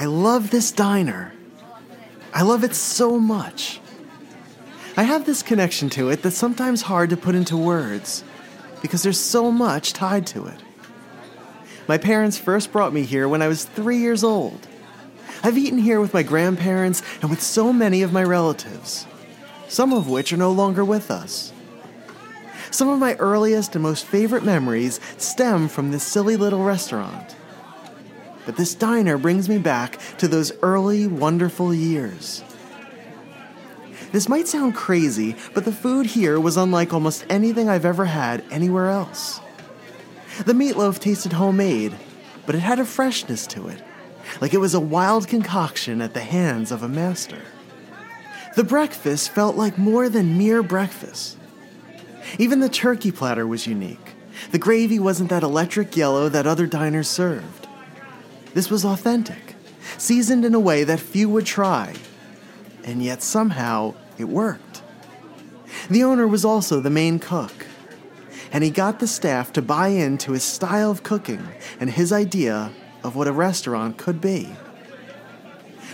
I love this diner. I love it so much. I have this connection to it that's sometimes hard to put into words because there's so much tied to it. My parents first brought me here when I was three years old. I've eaten here with my grandparents and with so many of my relatives, some of which are no longer with us. Some of my earliest and most favorite memories stem from this silly little restaurant. But this diner brings me back to those early, wonderful years. This might sound crazy, but the food here was unlike almost anything I've ever had anywhere else. The meatloaf tasted homemade, but it had a freshness to it, like it was a wild concoction at the hands of a master. The breakfast felt like more than mere breakfast. Even the turkey platter was unique. The gravy wasn't that electric yellow that other diners served. This was authentic, seasoned in a way that few would try, and yet somehow it worked. The owner was also the main cook, and he got the staff to buy into his style of cooking and his idea of what a restaurant could be.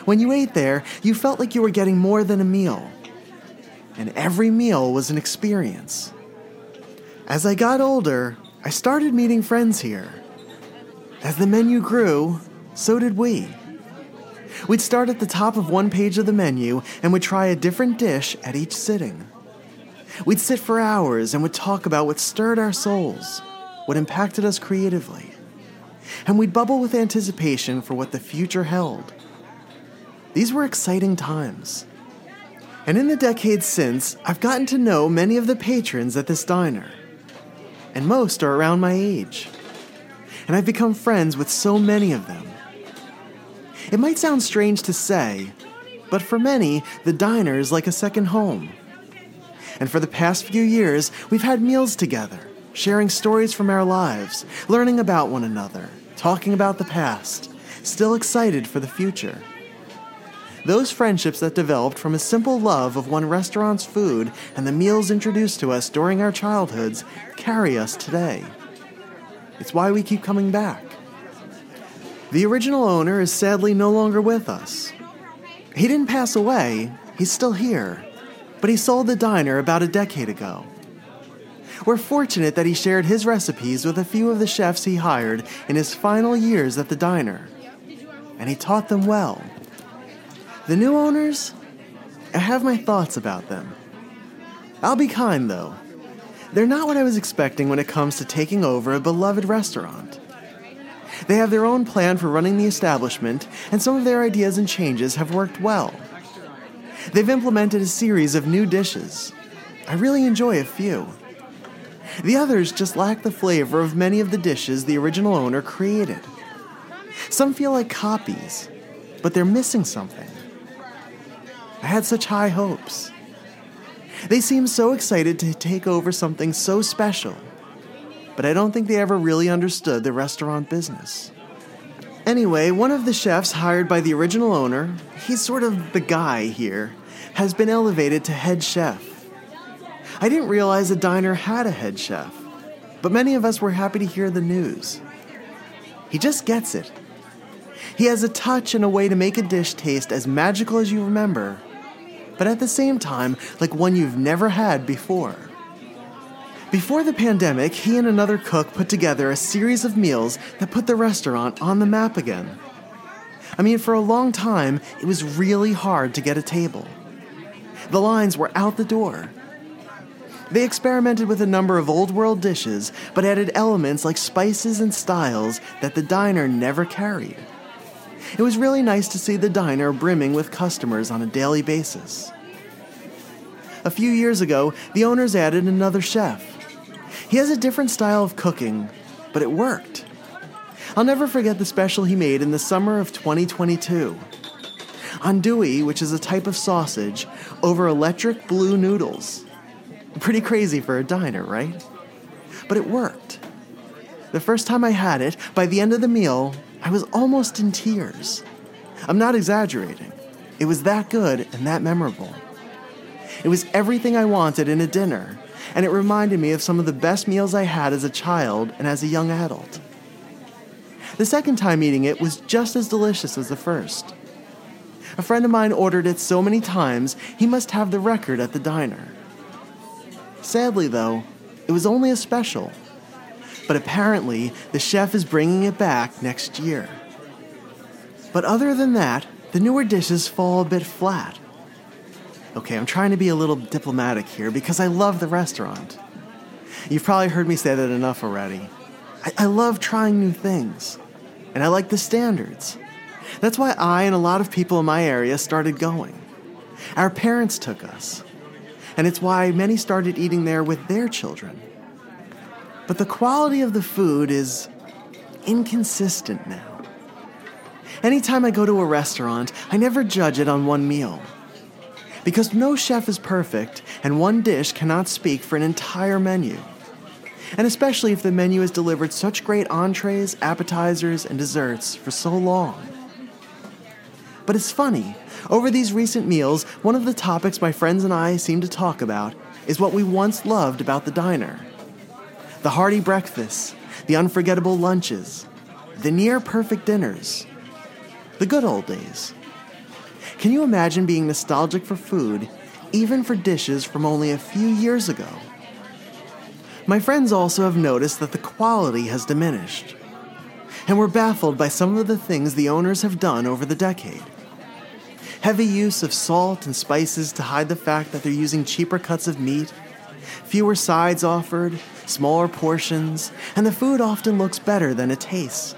When you ate there, you felt like you were getting more than a meal, and every meal was an experience. As I got older, I started meeting friends here. As the menu grew, so did we. We'd start at the top of one page of the menu and would try a different dish at each sitting. We'd sit for hours and would talk about what stirred our souls, what impacted us creatively. And we'd bubble with anticipation for what the future held. These were exciting times. And in the decades since, I've gotten to know many of the patrons at this diner. And most are around my age. And I've become friends with so many of them. It might sound strange to say, but for many, the diner is like a second home. And for the past few years, we've had meals together, sharing stories from our lives, learning about one another, talking about the past, still excited for the future. Those friendships that developed from a simple love of one restaurant's food and the meals introduced to us during our childhoods carry us today. It's why we keep coming back. The original owner is sadly no longer with us. He didn't pass away, he's still here, but he sold the diner about a decade ago. We're fortunate that he shared his recipes with a few of the chefs he hired in his final years at the diner, and he taught them well. The new owners, I have my thoughts about them. I'll be kind though. They're not what I was expecting when it comes to taking over a beloved restaurant. They have their own plan for running the establishment, and some of their ideas and changes have worked well. They've implemented a series of new dishes. I really enjoy a few. The others just lack the flavor of many of the dishes the original owner created. Some feel like copies, but they're missing something. I had such high hopes. They seem so excited to take over something so special, but I don't think they ever really understood the restaurant business. Anyway, one of the chefs hired by the original owner, he's sort of the guy here, has been elevated to head chef. I didn't realize a diner had a head chef, but many of us were happy to hear the news. He just gets it. He has a touch and a way to make a dish taste as magical as you remember, but at the same time, like one you've never had before. Before the pandemic, he and another cook put together a series of meals that put the restaurant on the map again. I mean, for a long time, it was really hard to get a table. The lines were out the door. They experimented with a number of old world dishes, but added elements like spices and styles that the diner never carried. It was really nice to see the diner brimming with customers on a daily basis. A few years ago, the owners added another chef. He has a different style of cooking, but it worked. I'll never forget the special he made in the summer of 2022. Andouille, which is a type of sausage, over electric blue noodles. Pretty crazy for a diner, right? But it worked. The first time I had it, by the end of the meal, I was almost in tears. I'm not exaggerating. It was that good and that memorable. It was everything I wanted in a dinner, and it reminded me of some of the best meals I had as a child and as a young adult. The second time eating it was just as delicious as the first. A friend of mine ordered it so many times, he must have the record at the diner. Sadly, though, it was only a special. But apparently, the chef is bringing it back next year. But other than that, the newer dishes fall a bit flat. Okay, I'm trying to be a little diplomatic here because I love the restaurant. You've probably heard me say that enough already. I, I love trying new things, and I like the standards. That's why I and a lot of people in my area started going. Our parents took us, and it's why many started eating there with their children. But the quality of the food is inconsistent now. Anytime I go to a restaurant, I never judge it on one meal. Because no chef is perfect, and one dish cannot speak for an entire menu. And especially if the menu has delivered such great entrees, appetizers, and desserts for so long. But it's funny, over these recent meals, one of the topics my friends and I seem to talk about is what we once loved about the diner the hearty breakfasts, the unforgettable lunches, the near perfect dinners, the good old days. Can you imagine being nostalgic for food, even for dishes from only a few years ago? My friends also have noticed that the quality has diminished, and we're baffled by some of the things the owners have done over the decade. Heavy use of salt and spices to hide the fact that they're using cheaper cuts of meat, fewer sides offered, smaller portions, and the food often looks better than it tastes.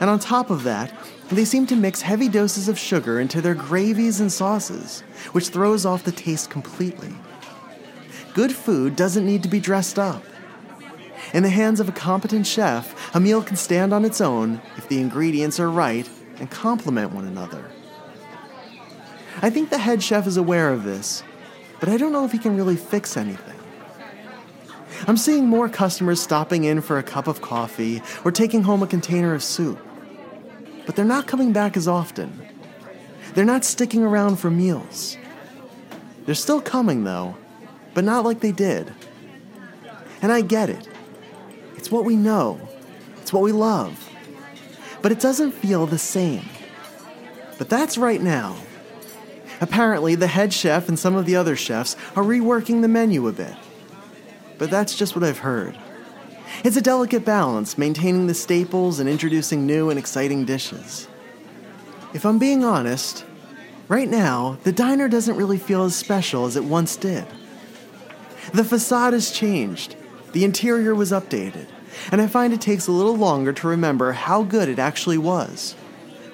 And on top of that, they seem to mix heavy doses of sugar into their gravies and sauces, which throws off the taste completely. Good food doesn't need to be dressed up. In the hands of a competent chef, a meal can stand on its own if the ingredients are right and complement one another. I think the head chef is aware of this, but I don't know if he can really fix anything. I'm seeing more customers stopping in for a cup of coffee or taking home a container of soup. But they're not coming back as often. They're not sticking around for meals. They're still coming, though, but not like they did. And I get it. It's what we know, it's what we love. But it doesn't feel the same. But that's right now. Apparently, the head chef and some of the other chefs are reworking the menu a bit but that's just what I've heard. It's a delicate balance, maintaining the staples and introducing new and exciting dishes. If I'm being honest, right now, the diner doesn't really feel as special as it once did. The facade has changed, the interior was updated, and I find it takes a little longer to remember how good it actually was,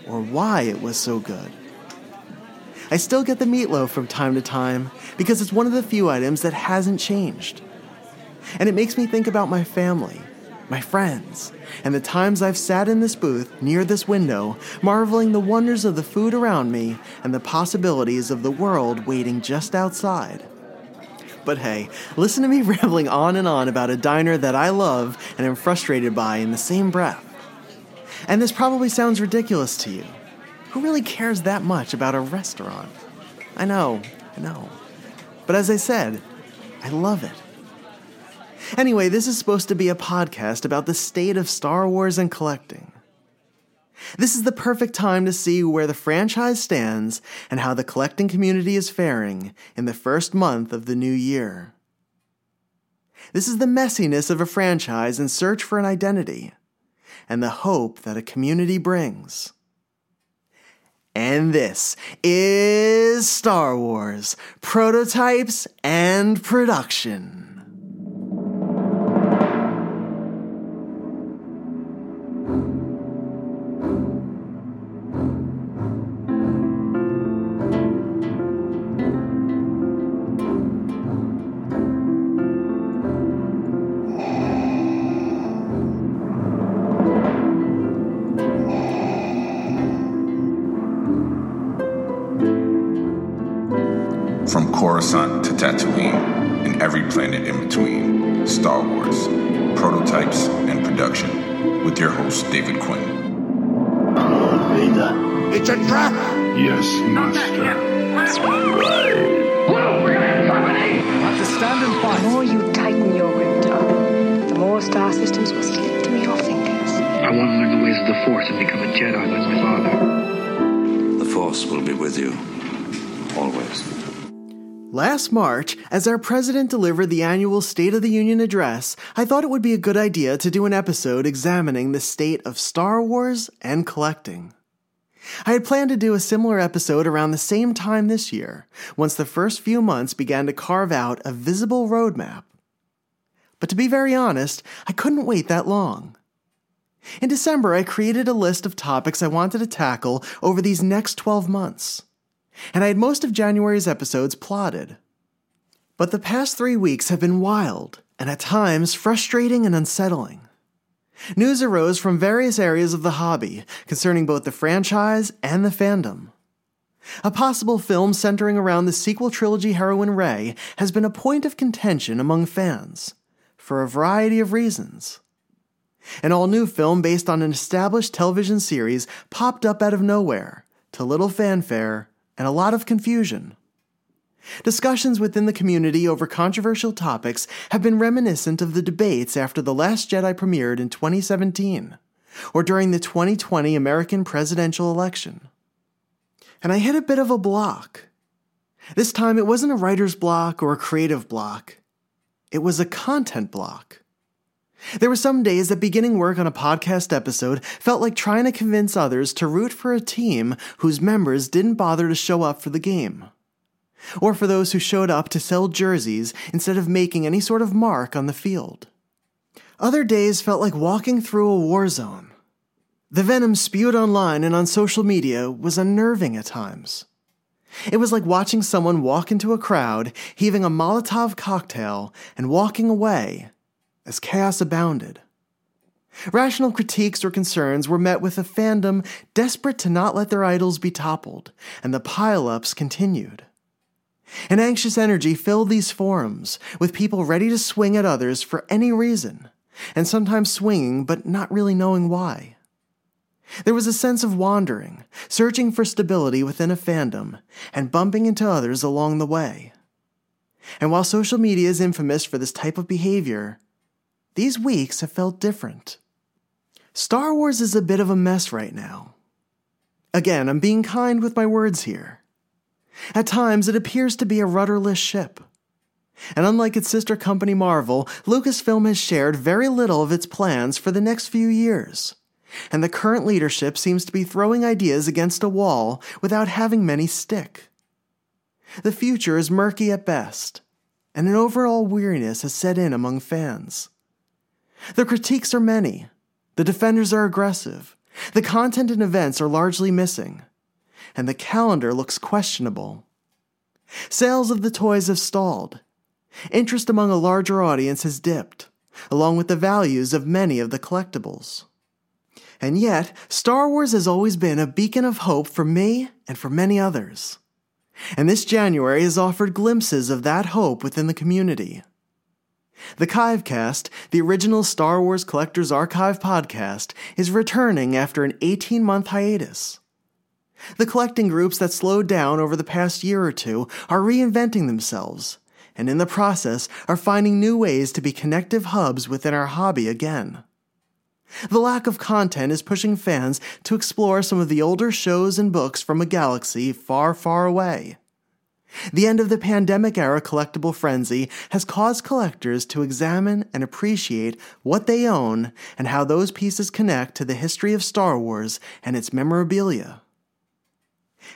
or why it was so good. I still get the meatloaf from time to time because it's one of the few items that hasn't changed. And it makes me think about my family, my friends, and the times I've sat in this booth near this window, marveling the wonders of the food around me and the possibilities of the world waiting just outside. But hey, listen to me rambling on and on about a diner that I love and am frustrated by in the same breath. And this probably sounds ridiculous to you. Who really cares that much about a restaurant? I know, I know. But as I said, I love it. Anyway, this is supposed to be a podcast about the state of Star Wars and collecting. This is the perfect time to see where the franchise stands and how the collecting community is faring in the first month of the new year. This is the messiness of a franchise in search for an identity and the hope that a community brings. And this is Star Wars Prototypes and Production. Vader. It's a trap! Yes, Master. Whoa, we're gonna have company! Have to stand and fight. The more you tighten your grip, Darth, the more star systems will slip through your fingers. I want to learn the ways of the Force and become a Jedi like my father. The Force will be with you. Always. Last March, as our president delivered the annual State of the Union address, I thought it would be a good idea to do an episode examining the state of Star Wars and collecting. I had planned to do a similar episode around the same time this year, once the first few months began to carve out a visible roadmap. But to be very honest, I couldn't wait that long. In December, I created a list of topics I wanted to tackle over these next 12 months and I had most of January's episodes plotted. But the past three weeks have been wild, and at times frustrating and unsettling. News arose from various areas of the hobby concerning both the franchise and the fandom. A possible film centering around the sequel trilogy heroine Rey has been a point of contention among fans, for a variety of reasons. An all new film based on an established television series popped up out of nowhere, to little fanfare and a lot of confusion. Discussions within the community over controversial topics have been reminiscent of the debates after The Last Jedi premiered in 2017, or during the 2020 American presidential election. And I hit a bit of a block. This time it wasn't a writer's block or a creative block, it was a content block. There were some days that beginning work on a podcast episode felt like trying to convince others to root for a team whose members didn't bother to show up for the game. Or for those who showed up to sell jerseys instead of making any sort of mark on the field. Other days felt like walking through a war zone. The venom spewed online and on social media was unnerving at times. It was like watching someone walk into a crowd, heaving a Molotov cocktail, and walking away as chaos abounded. Rational critiques or concerns were met with a fandom desperate to not let their idols be toppled, and the pile-ups continued. An anxious energy filled these forums, with people ready to swing at others for any reason, and sometimes swinging but not really knowing why. There was a sense of wandering, searching for stability within a fandom, and bumping into others along the way. And while social media is infamous for this type of behavior, these weeks have felt different. Star Wars is a bit of a mess right now. Again, I'm being kind with my words here. At times, it appears to be a rudderless ship. And unlike its sister company Marvel, Lucasfilm has shared very little of its plans for the next few years. And the current leadership seems to be throwing ideas against a wall without having many stick. The future is murky at best, and an overall weariness has set in among fans. The critiques are many. The defenders are aggressive. The content and events are largely missing. And the calendar looks questionable. Sales of the toys have stalled. Interest among a larger audience has dipped, along with the values of many of the collectibles. And yet, Star Wars has always been a beacon of hope for me and for many others. And this January has offered glimpses of that hope within the community. The Kivecast, the original Star Wars Collector's Archive podcast, is returning after an 18 month hiatus. The collecting groups that slowed down over the past year or two are reinventing themselves, and in the process are finding new ways to be connective hubs within our hobby again. The lack of content is pushing fans to explore some of the older shows and books from a galaxy far, far away. The end of the pandemic era collectible frenzy has caused collectors to examine and appreciate what they own and how those pieces connect to the history of Star Wars and its memorabilia.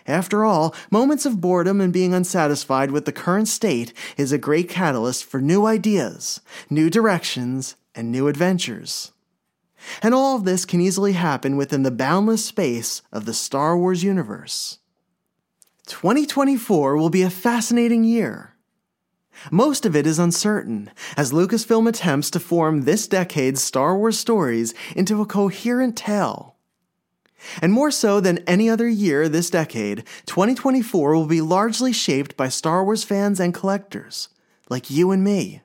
After all, moments of boredom and being unsatisfied with the current state is a great catalyst for new ideas, new directions, and new adventures. And all of this can easily happen within the boundless space of the Star Wars universe. 2024 will be a fascinating year. Most of it is uncertain, as Lucasfilm attempts to form this decade's Star Wars stories into a coherent tale. And more so than any other year this decade, 2024 will be largely shaped by Star Wars fans and collectors, like you and me.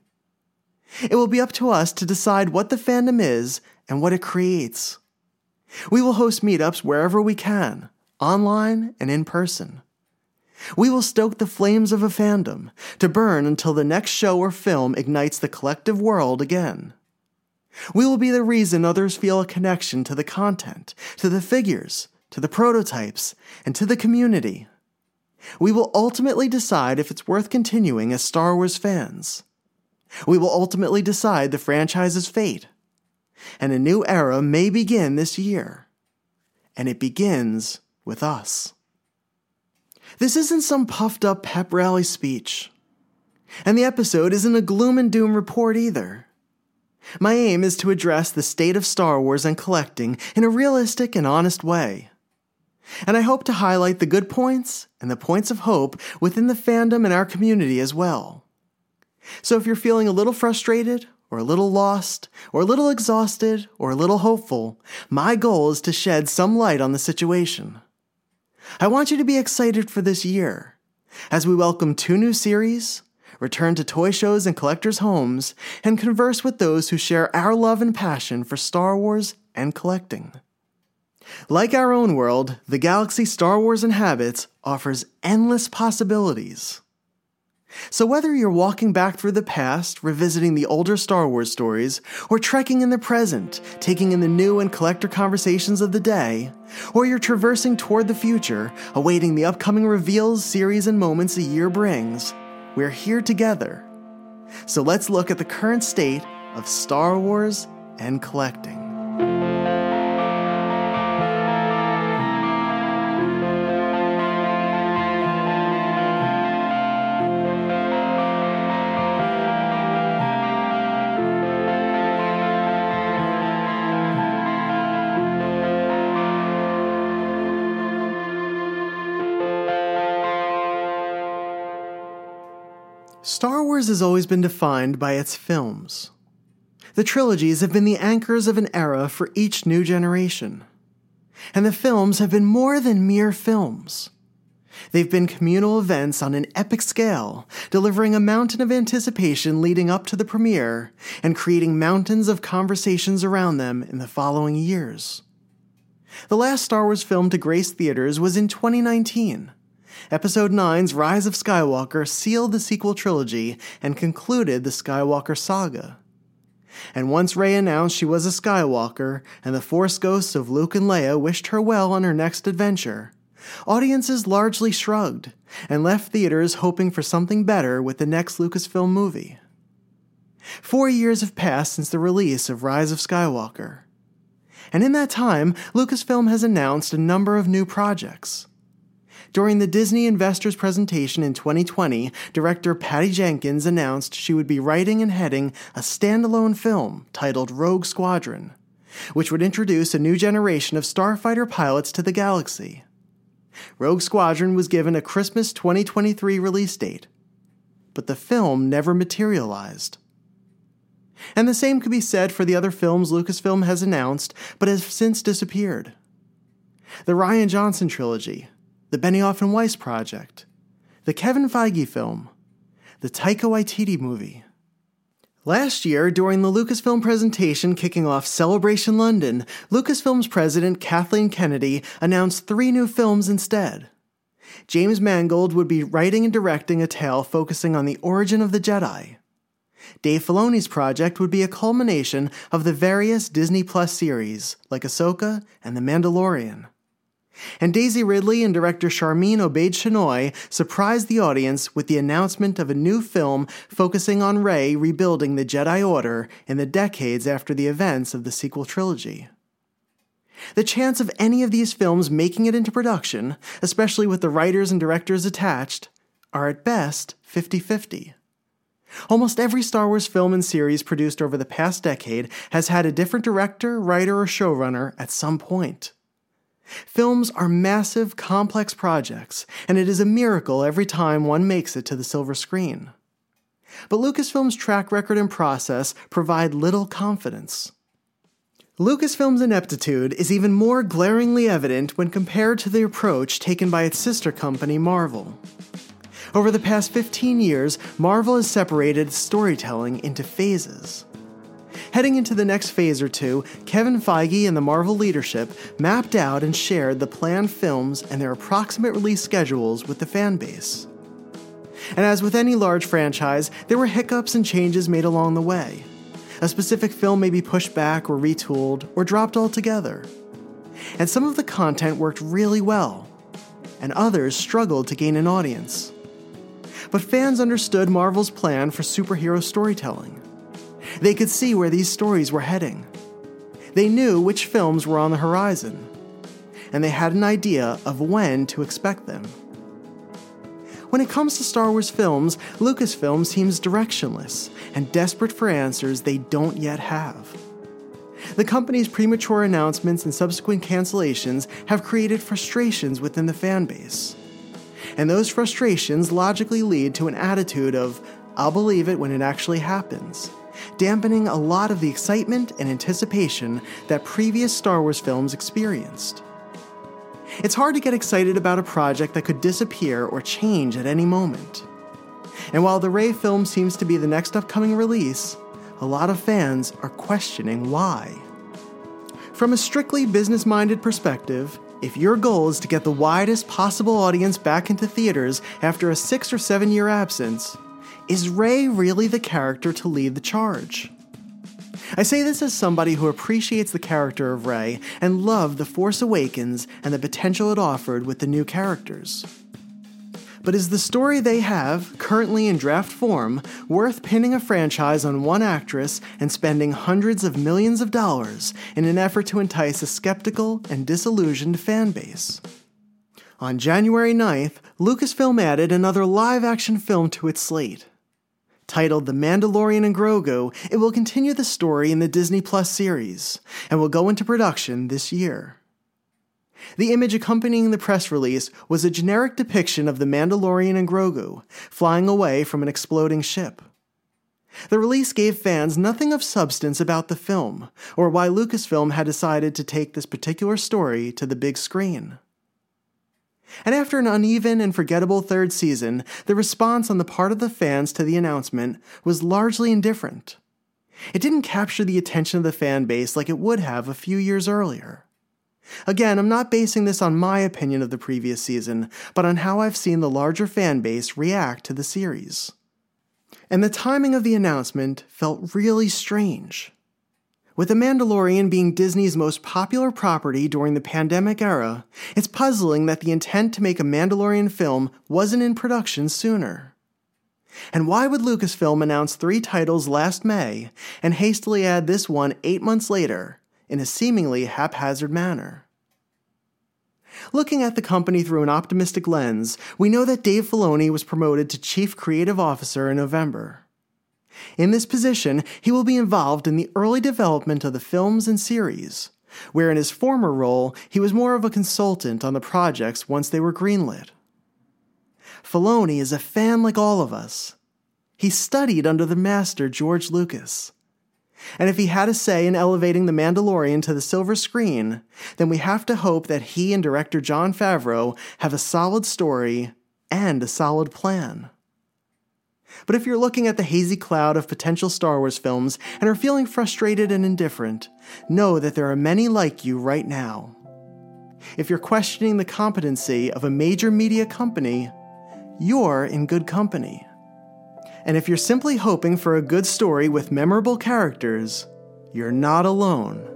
It will be up to us to decide what the fandom is and what it creates. We will host meetups wherever we can, online and in person. We will stoke the flames of a fandom to burn until the next show or film ignites the collective world again. We will be the reason others feel a connection to the content, to the figures, to the prototypes, and to the community. We will ultimately decide if it's worth continuing as Star Wars fans. We will ultimately decide the franchise's fate. And a new era may begin this year. And it begins with us. This isn't some puffed up pep rally speech. And the episode isn't a gloom and doom report either. My aim is to address the state of Star Wars and collecting in a realistic and honest way. And I hope to highlight the good points and the points of hope within the fandom and our community as well. So if you're feeling a little frustrated, or a little lost, or a little exhausted, or a little hopeful, my goal is to shed some light on the situation. I want you to be excited for this year as we welcome two new series, return to toy shows and collectors' homes, and converse with those who share our love and passion for Star Wars and collecting. Like our own world, the galaxy Star Wars inhabits offers endless possibilities. So, whether you're walking back through the past, revisiting the older Star Wars stories, or trekking in the present, taking in the new and collector conversations of the day, or you're traversing toward the future, awaiting the upcoming reveals, series, and moments a year brings, we're here together. So, let's look at the current state of Star Wars and collecting. Star Wars has always been defined by its films. The trilogies have been the anchors of an era for each new generation. And the films have been more than mere films. They've been communal events on an epic scale, delivering a mountain of anticipation leading up to the premiere and creating mountains of conversations around them in the following years. The last Star Wars film to grace theaters was in 2019 Episode 9's Rise of Skywalker sealed the sequel trilogy and concluded the Skywalker saga. And once Rey announced she was a Skywalker and the Force ghosts of Luke and Leia wished her well on her next adventure, audiences largely shrugged and left theaters hoping for something better with the next Lucasfilm movie. Four years have passed since the release of Rise of Skywalker. And in that time, Lucasfilm has announced a number of new projects. During the Disney Investors presentation in 2020, director Patty Jenkins announced she would be writing and heading a standalone film titled Rogue Squadron, which would introduce a new generation of starfighter pilots to the galaxy. Rogue Squadron was given a Christmas 2023 release date, but the film never materialized. And the same could be said for the other films Lucasfilm has announced but have since disappeared. The Rian Johnson trilogy, the Benioff and Weiss project, the Kevin Feige film, the Taika Waititi movie. Last year, during the Lucasfilm presentation kicking off Celebration London, Lucasfilm's president Kathleen Kennedy announced three new films instead. James Mangold would be writing and directing a tale focusing on the origin of the Jedi. Dave Filoni's project would be a culmination of the various Disney Plus series, like Ahsoka and The Mandalorian. And Daisy Ridley and director Sharmeen Obaid Chinoy surprised the audience with the announcement of a new film focusing on Rey rebuilding the Jedi Order in the decades after the events of the sequel trilogy. The chance of any of these films making it into production, especially with the writers and directors attached, are at best 50 50. Almost every Star Wars film and series produced over the past decade has had a different director, writer, or showrunner at some point. Films are massive, complex projects, and it is a miracle every time one makes it to the silver screen. But Lucasfilm's track record and process provide little confidence. Lucasfilm's ineptitude is even more glaringly evident when compared to the approach taken by its sister company, Marvel. Over the past 15 years, Marvel has separated storytelling into phases. Heading into the next phase or two, Kevin Feige and the Marvel leadership mapped out and shared the planned films and their approximate release schedules with the fan base. And as with any large franchise, there were hiccups and changes made along the way. A specific film may be pushed back or retooled or dropped altogether. And some of the content worked really well, and others struggled to gain an audience. But fans understood Marvel's plan for superhero storytelling. They could see where these stories were heading. They knew which films were on the horizon, and they had an idea of when to expect them. When it comes to Star Wars films, Lucasfilm seems directionless and desperate for answers they don't yet have. The company's premature announcements and subsequent cancellations have created frustrations within the fan base. And those frustrations logically lead to an attitude of, I'll believe it when it actually happens, dampening a lot of the excitement and anticipation that previous Star Wars films experienced. It's hard to get excited about a project that could disappear or change at any moment. And while the Rey film seems to be the next upcoming release, a lot of fans are questioning why. From a strictly business minded perspective, if your goal is to get the widest possible audience back into theaters after a six or seven year absence, is Rey really the character to lead the charge? I say this as somebody who appreciates the character of Rey and loved The Force Awakens and the potential it offered with the new characters. But is the story they have, currently in draft form, worth pinning a franchise on one actress and spending hundreds of millions of dollars in an effort to entice a skeptical and disillusioned fan base? On January 9th, Lucasfilm added another live action film to its slate. Titled The Mandalorian and Grogu, it will continue the story in the Disney Plus series and will go into production this year. The image accompanying the press release was a generic depiction of the Mandalorian and Grogu flying away from an exploding ship. The release gave fans nothing of substance about the film or why Lucasfilm had decided to take this particular story to the big screen. And after an uneven and forgettable third season, the response on the part of the fans to the announcement was largely indifferent. It didn't capture the attention of the fan base like it would have a few years earlier. Again, I'm not basing this on my opinion of the previous season, but on how I've seen the larger fan base react to the series. And the timing of the announcement felt really strange. With The Mandalorian being Disney's most popular property during the pandemic era, it's puzzling that the intent to make a Mandalorian film wasn't in production sooner. And why would Lucasfilm announce three titles last May and hastily add this one eight months later in a seemingly haphazard manner? Looking at the company through an optimistic lens, we know that Dave Filoni was promoted to Chief Creative Officer in November. In this position, he will be involved in the early development of the films and series, where in his former role, he was more of a consultant on the projects once they were greenlit. Filoni is a fan like all of us. He studied under the master George Lucas. And if he had a say in elevating The Mandalorian to the silver screen, then we have to hope that he and director Jon Favreau have a solid story and a solid plan. But if you're looking at the hazy cloud of potential Star Wars films and are feeling frustrated and indifferent, know that there are many like you right now. If you're questioning the competency of a major media company, you're in good company. And if you're simply hoping for a good story with memorable characters, you're not alone.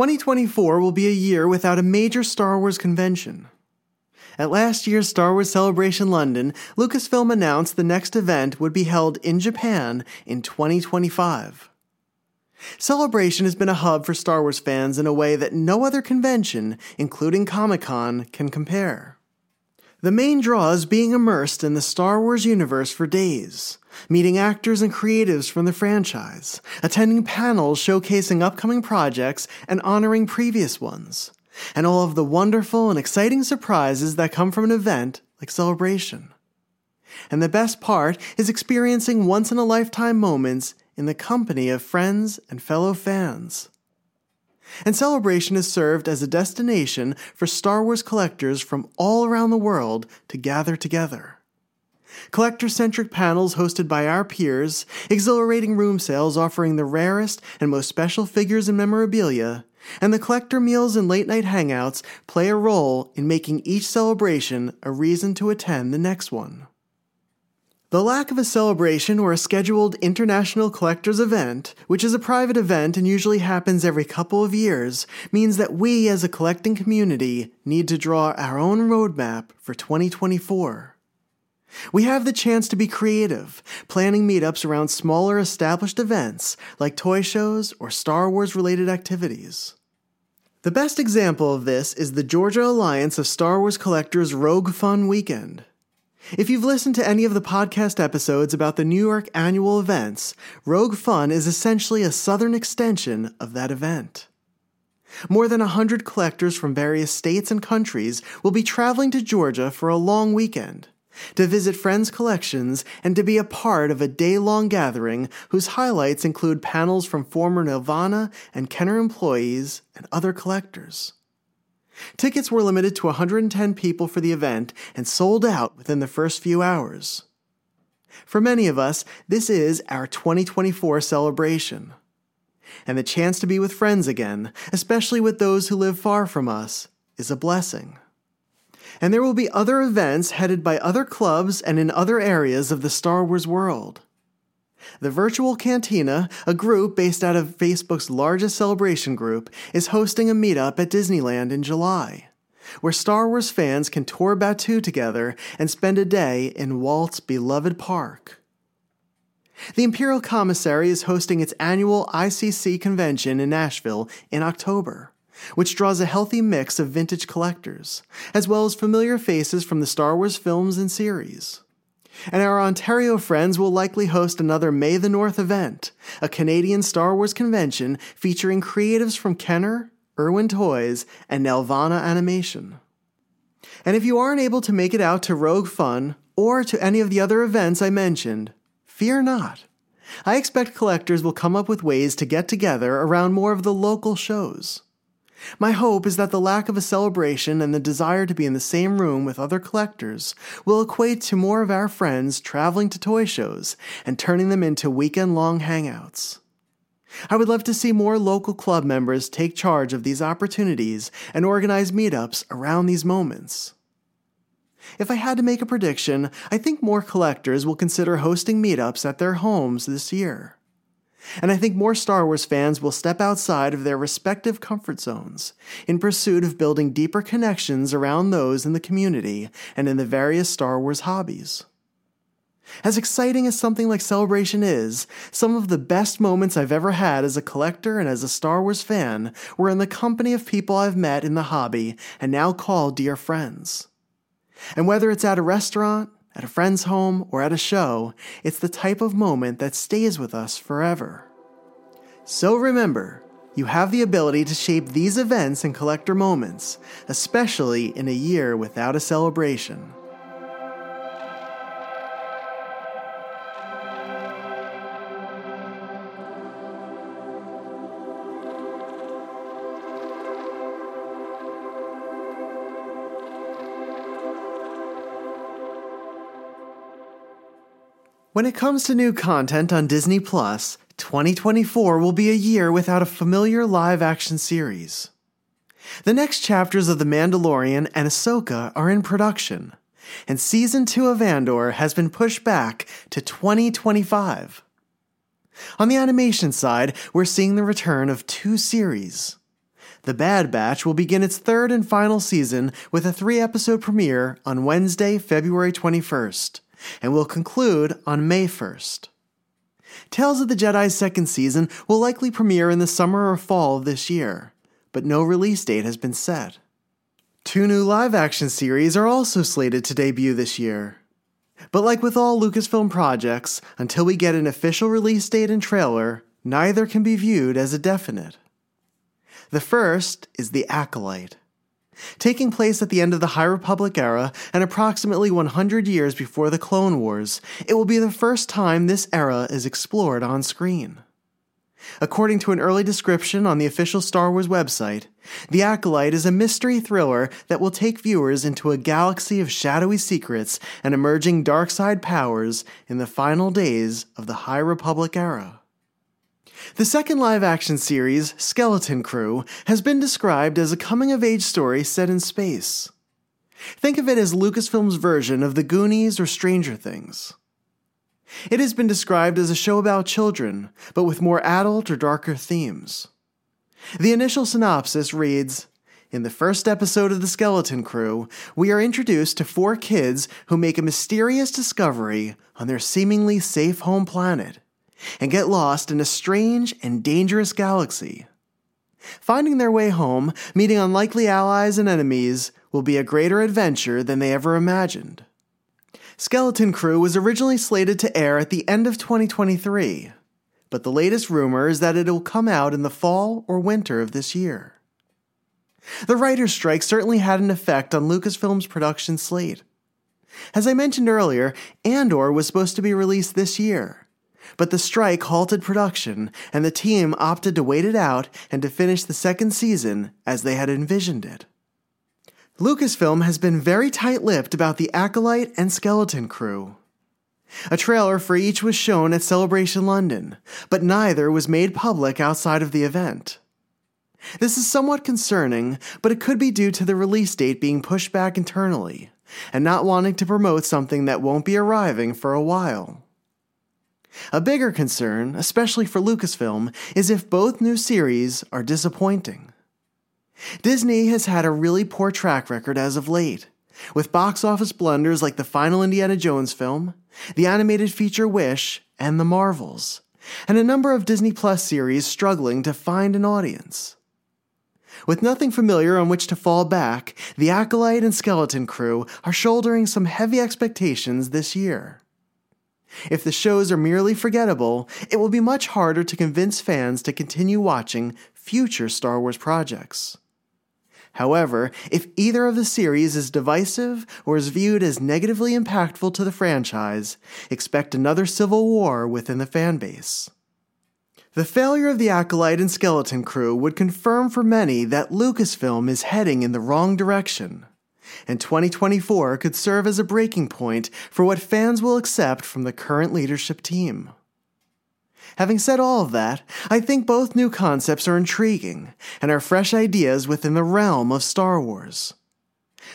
2024 will be a year without a major Star Wars convention. At last year's Star Wars Celebration London, Lucasfilm announced the next event would be held in Japan in 2025. Celebration has been a hub for Star Wars fans in a way that no other convention, including Comic Con, can compare. The main draw is being immersed in the Star Wars universe for days, meeting actors and creatives from the franchise, attending panels showcasing upcoming projects and honoring previous ones, and all of the wonderful and exciting surprises that come from an event like Celebration. And the best part is experiencing once in a lifetime moments in the company of friends and fellow fans. And Celebration is served as a destination for Star Wars collectors from all around the world to gather together. Collector centric panels hosted by our peers, exhilarating room sales offering the rarest and most special figures and memorabilia, and the collector meals and late night hangouts play a role in making each celebration a reason to attend the next one. The lack of a celebration or a scheduled international collectors event, which is a private event and usually happens every couple of years, means that we as a collecting community need to draw our own roadmap for 2024. We have the chance to be creative, planning meetups around smaller established events like toy shows or Star Wars related activities. The best example of this is the Georgia Alliance of Star Wars Collectors Rogue Fun Weekend. If you've listened to any of the podcast episodes about the New York annual events, Rogue Fun is essentially a southern extension of that event. More than 100 collectors from various states and countries will be traveling to Georgia for a long weekend to visit friends' collections, and to be a part of a day long gathering whose highlights include panels from former Nelvana and Kenner employees and other collectors. Tickets were limited to 110 people for the event and sold out within the first few hours. For many of us, this is our 2024 celebration. And the chance to be with friends again, especially with those who live far from us, is a blessing and there will be other events headed by other clubs and in other areas of the Star Wars world. The Virtual Cantina, a group based out of Facebook's largest celebration group, is hosting a meetup at Disneyland in July, where Star Wars fans can tour Batuu together and spend a day in Walt's beloved park. The Imperial Commissary is hosting its annual ICC convention in Nashville in October which draws a healthy mix of vintage collectors, as well as familiar faces from the Star Wars films and series. And our Ontario friends will likely host another May the North event, a Canadian Star Wars convention featuring creatives from Kenner, Irwin Toys, and Nelvana Animation. And if you aren't able to make it out to Rogue Fun or to any of the other events I mentioned, fear not. I expect collectors will come up with ways to get together around more of the local shows. My hope is that the lack of a celebration and the desire to be in the same room with other collectors will equate to more of our friends traveling to toy shows and turning them into weekend long hangouts. I would love to see more local club members take charge of these opportunities and organize meetups around these moments. If I had to make a prediction, I think more collectors will consider hosting meetups at their homes this year. And I think more Star Wars fans will step outside of their respective comfort zones in pursuit of building deeper connections around those in the community and in the various Star Wars hobbies. As exciting as something like Celebration is, some of the best moments I've ever had as a collector and as a Star Wars fan were in the company of people I've met in the hobby and now call dear friends. And whether it's at a restaurant, at a friend's home, or at a show, it's the type of moment that stays with us forever. So remember, you have the ability to shape these events and collector moments, especially in a year without a celebration. When it comes to new content on Disney Plus, 2024 will be a year without a familiar live action series. The next chapters of The Mandalorian and Ahsoka are in production, and season 2 of Andor has been pushed back to 2025. On the animation side, we're seeing the return of two series. The Bad Batch will begin its third and final season with a three episode premiere on Wednesday, February 21st and will conclude on May 1st. Tales of the Jedi's second season will likely premiere in the summer or fall of this year, but no release date has been set. Two new live action series are also slated to debut this year. But like with all Lucasfilm projects, until we get an official release date and trailer, neither can be viewed as a definite. The first is The Acolyte, Taking place at the end of the High Republic era and approximately 100 years before the Clone Wars, it will be the first time this era is explored on screen. According to an early description on the official Star Wars website, The Acolyte is a mystery thriller that will take viewers into a galaxy of shadowy secrets and emerging dark side powers in the final days of the High Republic era. The second live action series, Skeleton Crew, has been described as a coming of age story set in space. Think of it as Lucasfilm's version of The Goonies or Stranger Things. It has been described as a show about children, but with more adult or darker themes. The initial synopsis reads In the first episode of The Skeleton Crew, we are introduced to four kids who make a mysterious discovery on their seemingly safe home planet and get lost in a strange and dangerous galaxy. Finding their way home, meeting unlikely allies and enemies, will be a greater adventure than they ever imagined. Skeleton Crew was originally slated to air at the end of 2023, but the latest rumor is that it will come out in the fall or winter of this year. The writer's strike certainly had an effect on Lucasfilm's production slate. As I mentioned earlier, Andor was supposed to be released this year, but the strike halted production, and the team opted to wait it out and to finish the second season as they had envisioned it. Lucasfilm has been very tight lipped about the Acolyte and Skeleton Crew. A trailer for each was shown at Celebration London, but neither was made public outside of the event. This is somewhat concerning, but it could be due to the release date being pushed back internally, and not wanting to promote something that won't be arriving for a while. A bigger concern, especially for Lucasfilm, is if both new series are disappointing. Disney has had a really poor track record as of late, with box office blunders like the final Indiana Jones film, the animated feature Wish, and The Marvels, and a number of Disney Plus series struggling to find an audience. With nothing familiar on which to fall back, the Acolyte and Skeleton Crew are shouldering some heavy expectations this year. If the shows are merely forgettable, it will be much harder to convince fans to continue watching future Star Wars projects. However, if either of the series is divisive or is viewed as negatively impactful to the franchise, expect another civil war within the fanbase. The failure of the Acolyte and Skeleton Crew would confirm for many that Lucasfilm is heading in the wrong direction, and 2024 could serve as a breaking point for what fans will accept from the current leadership team. Having said all of that, I think both new concepts are intriguing and are fresh ideas within the realm of Star Wars.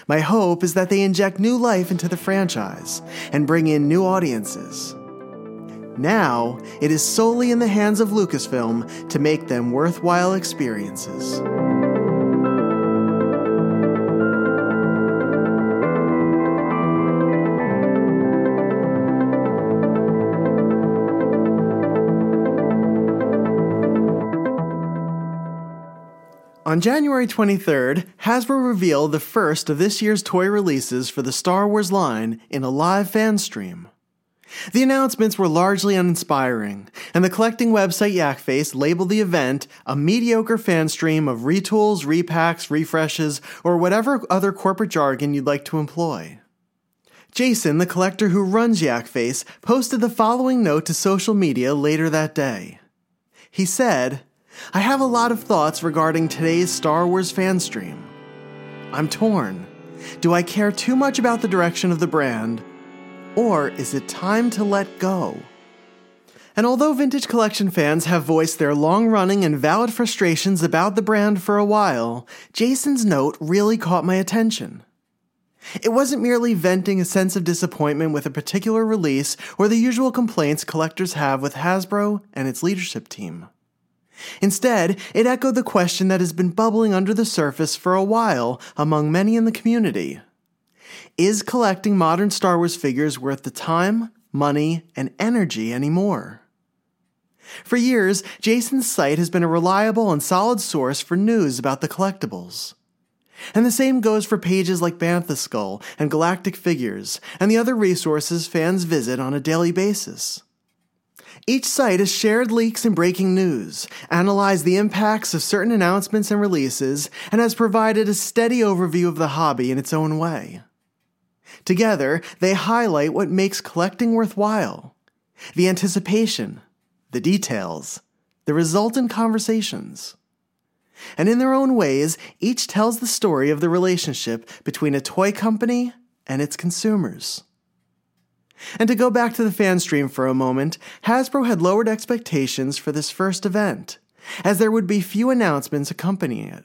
My hope is that they inject new life into the franchise and bring in new audiences. Now, it is solely in the hands of Lucasfilm to make them worthwhile experiences. On January 23rd, Hasbro revealed the first of this year's toy releases for the Star Wars line in a live fan stream. The announcements were largely uninspiring, and the collecting website Yakface labeled the event a mediocre fan stream of retools, repacks, refreshes, or whatever other corporate jargon you'd like to employ. Jason, the collector who runs Yakface, posted the following note to social media later that day. He said, I have a lot of thoughts regarding today's Star Wars fan stream. I'm torn. Do I care too much about the direction of the brand? Or is it time to let go? And although vintage collection fans have voiced their long running and valid frustrations about the brand for a while, Jason's note really caught my attention. It wasn't merely venting a sense of disappointment with a particular release or the usual complaints collectors have with Hasbro and its leadership team. Instead, it echoed the question that has been bubbling under the surface for a while among many in the community Is collecting modern Star Wars figures worth the time, money, and energy anymore? For years, Jason's site has been a reliable and solid source for news about the collectibles. And the same goes for pages like Bantha Skull and Galactic Figures, and the other resources fans visit on a daily basis. Each site has shared leaks and breaking news, analyzed the impacts of certain announcements and releases, and has provided a steady overview of the hobby in its own way. Together, they highlight what makes collecting worthwhile the anticipation, the details, the resultant conversations. And in their own ways, each tells the story of the relationship between a toy company and its consumers. And to go back to the fan stream for a moment, Hasbro had lowered expectations for this first event, as there would be few announcements accompanying it.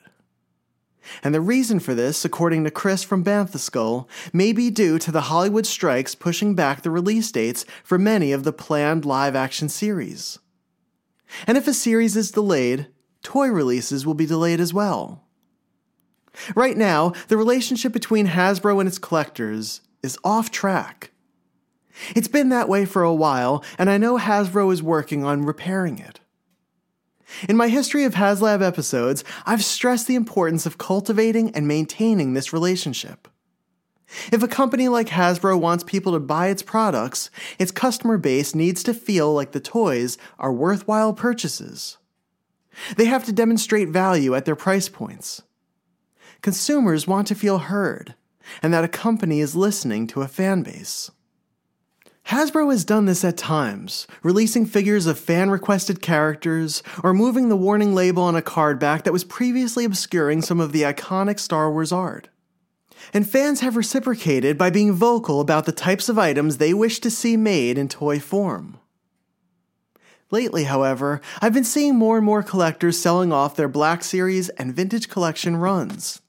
And the reason for this, according to Chris from Bantha may be due to the Hollywood strikes pushing back the release dates for many of the planned live action series. And if a series is delayed, toy releases will be delayed as well. Right now, the relationship between Hasbro and its collectors is off track. It's been that way for a while, and I know Hasbro is working on repairing it. In my history of HasLab episodes, I've stressed the importance of cultivating and maintaining this relationship. If a company like Hasbro wants people to buy its products, its customer base needs to feel like the toys are worthwhile purchases. They have to demonstrate value at their price points. Consumers want to feel heard, and that a company is listening to a fan base. Hasbro has done this at times, releasing figures of fan requested characters or moving the warning label on a card back that was previously obscuring some of the iconic Star Wars art. And fans have reciprocated by being vocal about the types of items they wish to see made in toy form. Lately, however, I've been seeing more and more collectors selling off their Black Series and Vintage Collection runs.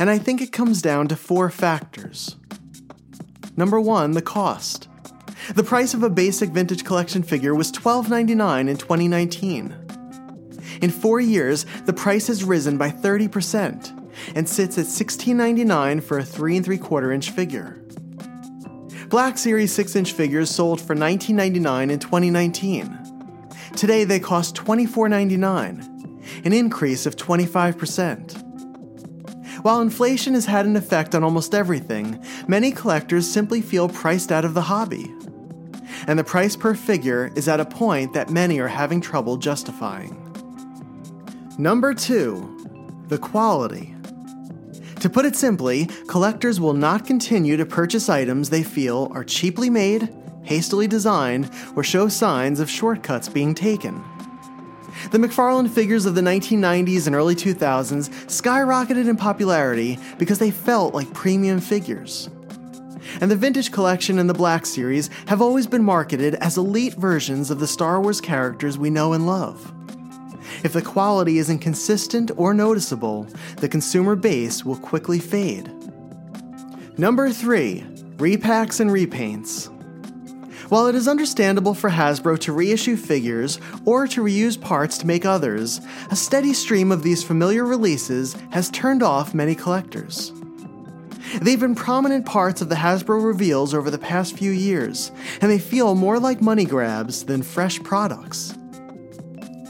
And I think it comes down to four factors. Number one, the cost. The price of a basic Vintage Collection figure was $12.99 in 2019. In four years, the price has risen by 30% and sits at $16.99 for a 3 and 3 quarter inch figure. Black Series 6 inch figures sold for $19.99 in 2019. Today they cost $24.99, an increase of 25%. While inflation has had an effect on almost everything, many collectors simply feel priced out of the hobby. And the price per figure is at a point that many are having trouble justifying. Number 2. The quality. To put it simply, collectors will not continue to purchase items they feel are cheaply made, hastily designed, or show signs of shortcuts being taken. The McFarlane figures of the 1990s and early 2000s skyrocketed in popularity because they felt like premium figures. And the Vintage Collection and the Black Series have always been marketed as elite versions of the Star Wars characters we know and love. If the quality isn't consistent or noticeable, the consumer base will quickly fade. Number 3 Repacks and Repaints. While it is understandable for Hasbro to reissue figures or to reuse parts to make others, a steady stream of these familiar releases has turned off many collectors. They've been prominent parts of the Hasbro reveals over the past few years, and they feel more like money grabs than fresh products.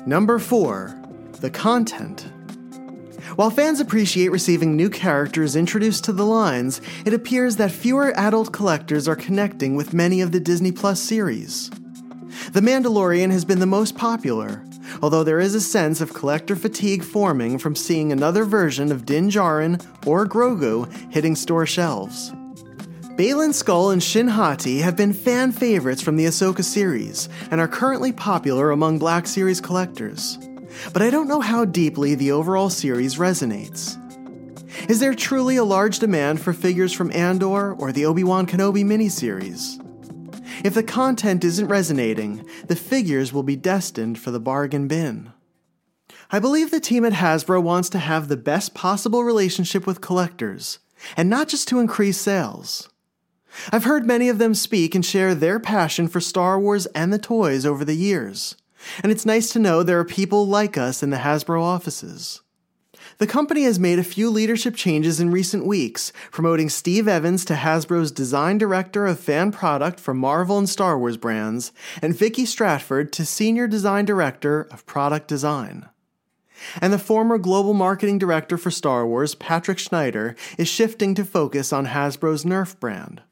Number 4. The content. While fans appreciate receiving new characters introduced to the lines, it appears that fewer adult collectors are connecting with many of the Disney Plus series. The Mandalorian has been the most popular, although there is a sense of collector fatigue forming from seeing another version of Din Djarin or Grogu hitting store shelves. Baylan Skoll and Shin Hati have been fan favorites from the Ahsoka series and are currently popular among Black Series collectors. But I don't know how deeply the overall series resonates. Is there truly a large demand for figures from Andor or the Obi Wan Kenobi miniseries? If the content isn't resonating, the figures will be destined for the bargain bin. I believe the team at Hasbro wants to have the best possible relationship with collectors, and not just to increase sales. I've heard many of them speak and share their passion for Star Wars and the toys over the years, and it's nice to know there are people like us in the Hasbro offices. The company has made a few leadership changes in recent weeks, promoting Steve Evans to Hasbro's design director of fan product for Marvel and Star Wars brands, and Vicky Stratford to senior design director of product design. And the former global marketing director for Star Wars, Patrick Schneider, is shifting to focus on Hasbro's Nerf brand.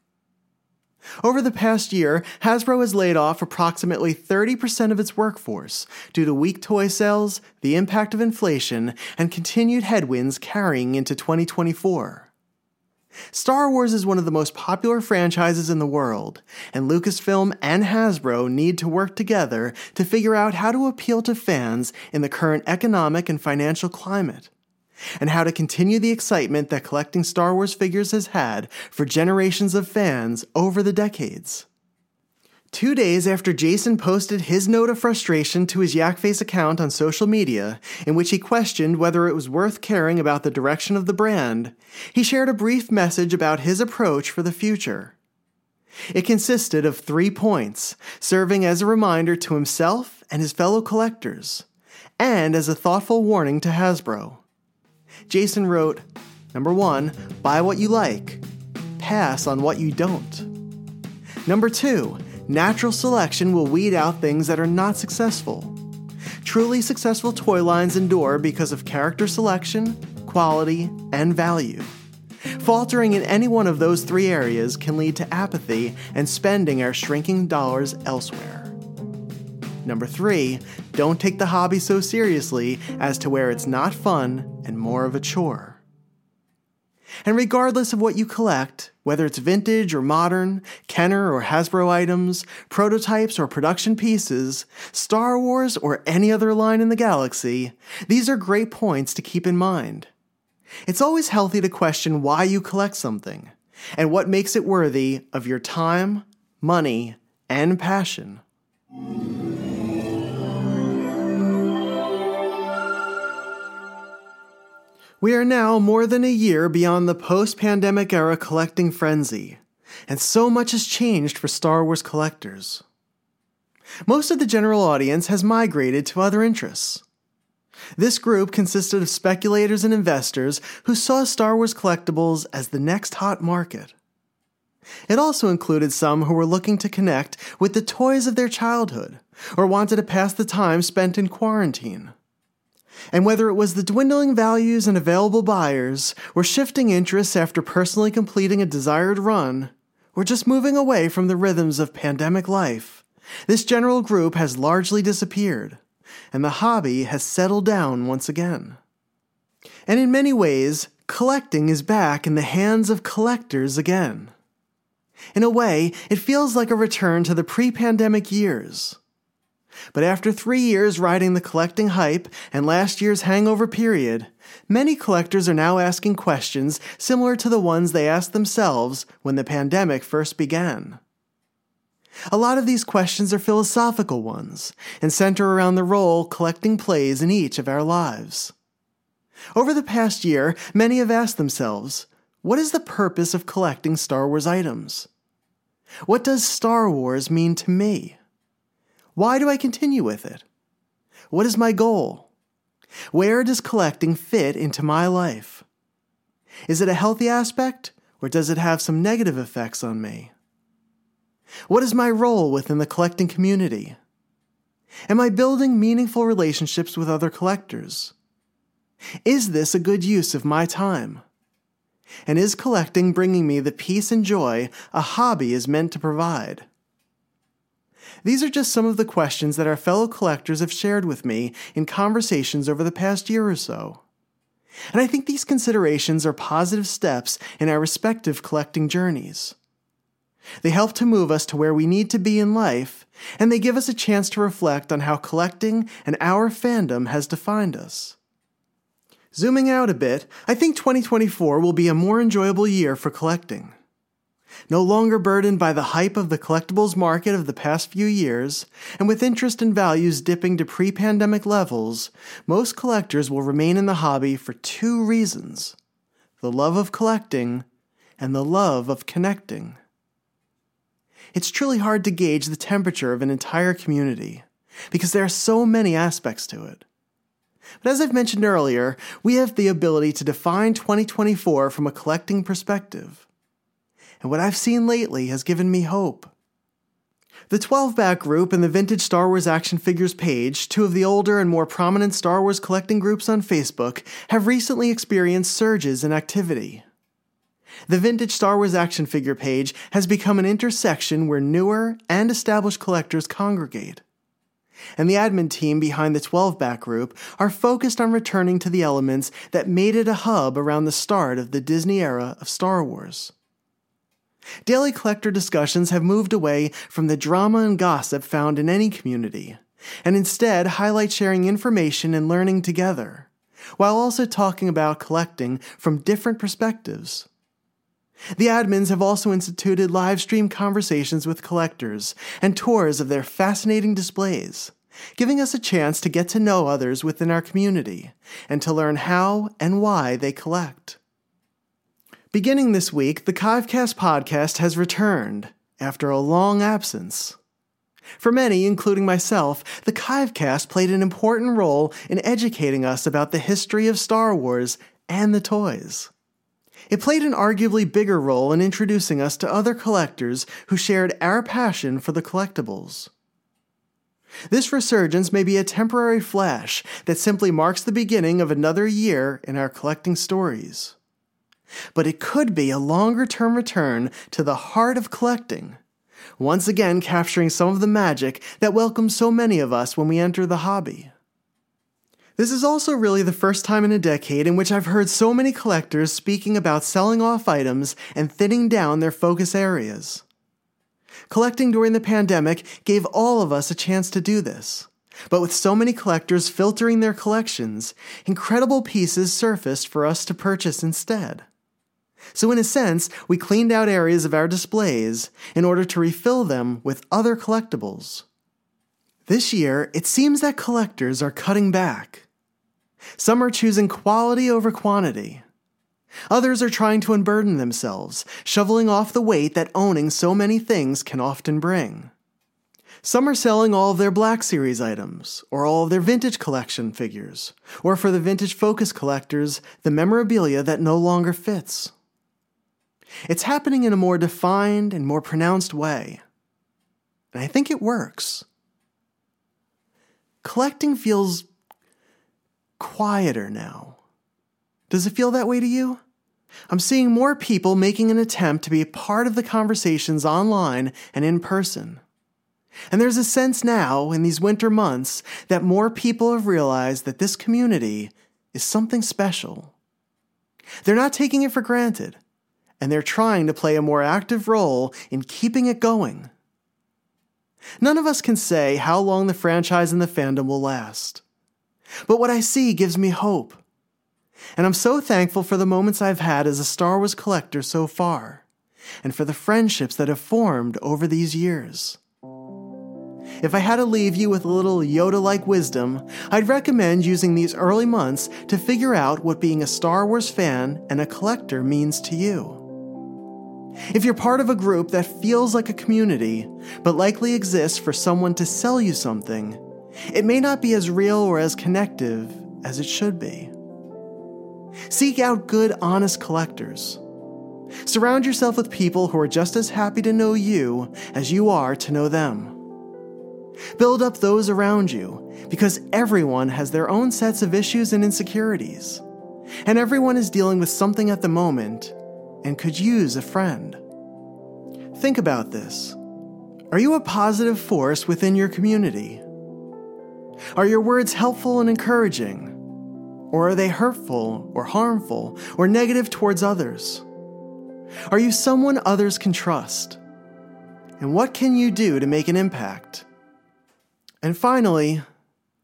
Over the past year, Hasbro has laid off approximately 30% of its workforce due to weak toy sales, the impact of inflation, and continued headwinds carrying into 2024. Star Wars is one of the most popular franchises in the world, and Lucasfilm and Hasbro need to work together to figure out how to appeal to fans in the current economic and financial climate and how to continue the excitement that collecting Star Wars figures has had for generations of fans over the decades. Two days after Jason posted his note of frustration to his Yakface account on social media, in which he questioned whether it was worth caring about the direction of the brand, he shared a brief message about his approach for the future. It consisted of three points, serving as a reminder to himself and his fellow collectors, and as a thoughtful warning to Hasbro. Jason wrote Number one, buy what you like, pass on what you don't. Number two, natural selection will weed out things that are not successful. Truly successful toy lines endure because of character selection, quality, and value. Faltering in any one of those three areas can lead to apathy and spending our shrinking dollars elsewhere. Number three, don't take the hobby so seriously as to where it's not fun and more of a chore. And regardless of what you collect, whether it's vintage or modern, Kenner or Hasbro items, prototypes or production pieces, Star Wars or any other line in the galaxy, these are great points to keep in mind. It's always healthy to question why you collect something and what makes it worthy of your time, money, and passion. We are now more than a year beyond the post pandemic era collecting frenzy, and so much has changed for Star Wars collectors. Most of the general audience has migrated to other interests. This group consisted of speculators and investors who saw Star Wars collectibles as the next hot market. It also included some who were looking to connect with the toys of their childhood or wanted to pass the time spent in quarantine. And whether it was the dwindling values and available buyers, or shifting interests after personally completing a desired run, or just moving away from the rhythms of pandemic life, this general group has largely disappeared, and the hobby has settled down once again. And in many ways, collecting is back in the hands of collectors again. In a way, it feels like a return to the pre pandemic years but after three years riding the collecting hype and last year's hangover period, many collectors are now asking questions similar to the ones they asked themselves when the pandemic first began. A lot of these questions are philosophical ones and center around the role collecting plays in each of our lives. Over the past year, many have asked themselves, what is the purpose of collecting Star Wars items? What does Star Wars mean to me? Why do I continue with it? What is my goal? Where does collecting fit into my life? Is it a healthy aspect, or does it have some negative effects on me? What is my role within the collecting community? Am I building meaningful relationships with other collectors? Is this a good use of my time? And is collecting bringing me the peace and joy a hobby is meant to provide? These are just some of the questions that our fellow collectors have shared with me in conversations over the past year or so. And I think these considerations are positive steps in our respective collecting journeys. They help to move us to where we need to be in life, and they give us a chance to reflect on how collecting and our fandom has defined us. Zooming out a bit, I think 2024 will be a more enjoyable year for collecting. No longer burdened by the hype of the collectibles market of the past few years, and with interest and values dipping to pre pandemic levels, most collectors will remain in the hobby for two reasons the love of collecting and the love of connecting. It's truly hard to gauge the temperature of an entire community because there are so many aspects to it. But as I've mentioned earlier, we have the ability to define 2024 from a collecting perspective and what I've seen lately has given me hope. The 12 Back Group and the Vintage Star Wars Action Figures page, two of the older and more prominent Star Wars collecting groups on Facebook, have recently experienced surges in activity. The vintage Star Wars action figure page has become an intersection where newer and established collectors congregate. And the admin team behind the 12 back group are focused on returning to the elements that made it a hub around the start of the Disney era of Star Wars. Daily collector discussions have moved away from the drama and gossip found in any community, and instead highlight sharing information and learning together, while also talking about collecting from different perspectives. The admins have also instituted live stream conversations with collectors and tours of their fascinating displays, giving us a chance to get to know others within our community and to learn how and why they collect. Beginning this week, the Kivecast podcast has returned after a long absence. For many, including myself, the Kivecast played an important role in educating us about the history of Star Wars and the toys. It played an arguably bigger role in introducing us to other collectors who shared our passion for the collectibles. This resurgence may be a temporary flash that simply marks the beginning of another year in our collecting stories. But it could be a longer term return to the heart of collecting, once again capturing some of the magic that welcomes so many of us when we enter the hobby. This is also really the first time in a decade in which I've heard so many collectors speaking about selling off items and thinning down their focus areas. Collecting during the pandemic gave all of us a chance to do this. But with so many collectors filtering their collections, incredible pieces surfaced for us to purchase instead. So, in a sense, we cleaned out areas of our displays in order to refill them with other collectibles. This year, it seems that collectors are cutting back. Some are choosing quality over quantity. Others are trying to unburden themselves, shoveling off the weight that owning so many things can often bring. Some are selling all of their Black Series items, or all of their vintage collection figures, or for the vintage focus collectors, the memorabilia that no longer fits. It's happening in a more defined and more pronounced way. And I think it works. Collecting feels quieter now. Does it feel that way to you? I'm seeing more people making an attempt to be a part of the conversations online and in person. And there's a sense now, in these winter months, that more people have realized that this community is something special. They're not taking it for granted, and they're trying to play a more active role in keeping it going. None of us can say how long the franchise and the fandom will last. But what I see gives me hope. And I'm so thankful for the moments I've had as a Star Wars collector so far, and for the friendships that have formed over these years. If I had to leave you with a little Yoda like wisdom, I'd recommend using these early months to figure out what being a Star Wars fan and a collector means to you. If you're part of a group that feels like a community, but likely exists for someone to sell you something, it may not be as real or as connective as it should be. Seek out good, honest collectors. Surround yourself with people who are just as happy to know you as you are to know them. Build up those around you because everyone has their own sets of issues and insecurities. And everyone is dealing with something at the moment and could use a friend. Think about this. Are you a positive force within your community? Are your words helpful and encouraging? Or are they hurtful or harmful or negative towards others? Are you someone others can trust? And what can you do to make an impact? And finally,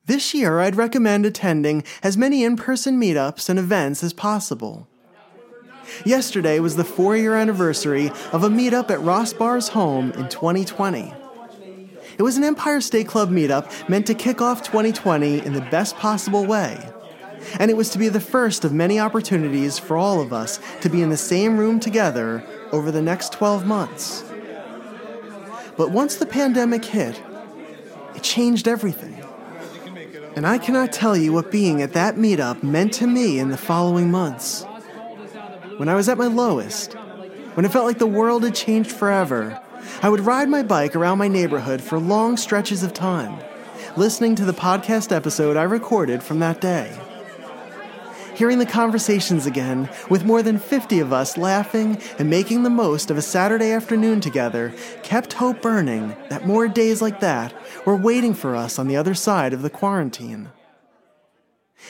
this year I'd recommend attending as many in person meetups and events as possible. Yesterday was the four year anniversary of a meetup at Ross Bar's home in 2020. It was an Empire State Club meetup meant to kick off 2020 in the best possible way. And it was to be the first of many opportunities for all of us to be in the same room together over the next 12 months. But once the pandemic hit, it changed everything. And I cannot tell you what being at that meetup meant to me in the following months. When I was at my lowest, when it felt like the world had changed forever, I would ride my bike around my neighborhood for long stretches of time, listening to the podcast episode I recorded from that day. Hearing the conversations again, with more than 50 of us laughing and making the most of a Saturday afternoon together, kept hope burning that more days like that were waiting for us on the other side of the quarantine.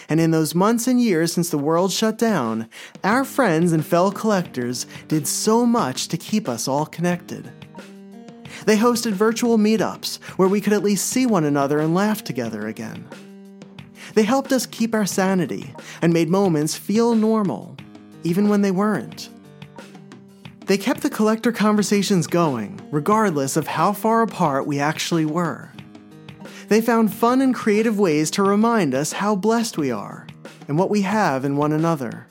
And in those months and years since the world shut down, our friends and fellow collectors did so much to keep us all connected. They hosted virtual meetups where we could at least see one another and laugh together again. They helped us keep our sanity and made moments feel normal, even when they weren't. They kept the collector conversations going, regardless of how far apart we actually were. They found fun and creative ways to remind us how blessed we are and what we have in one another.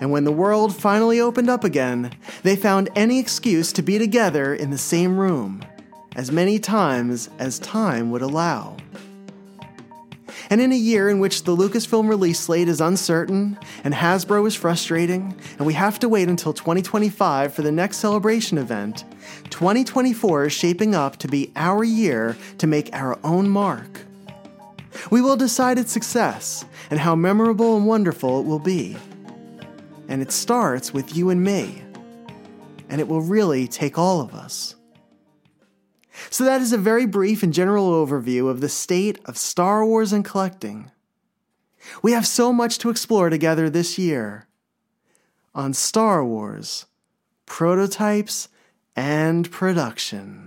And when the world finally opened up again, they found any excuse to be together in the same room, as many times as time would allow. And in a year in which the Lucasfilm release slate is uncertain and Hasbro is frustrating, and we have to wait until 2025 for the next celebration event, 2024 is shaping up to be our year to make our own mark. We will decide its success and how memorable and wonderful it will be. And it starts with you and me. And it will really take all of us. So, that is a very brief and general overview of the state of Star Wars and collecting. We have so much to explore together this year on Star Wars, prototypes, and production.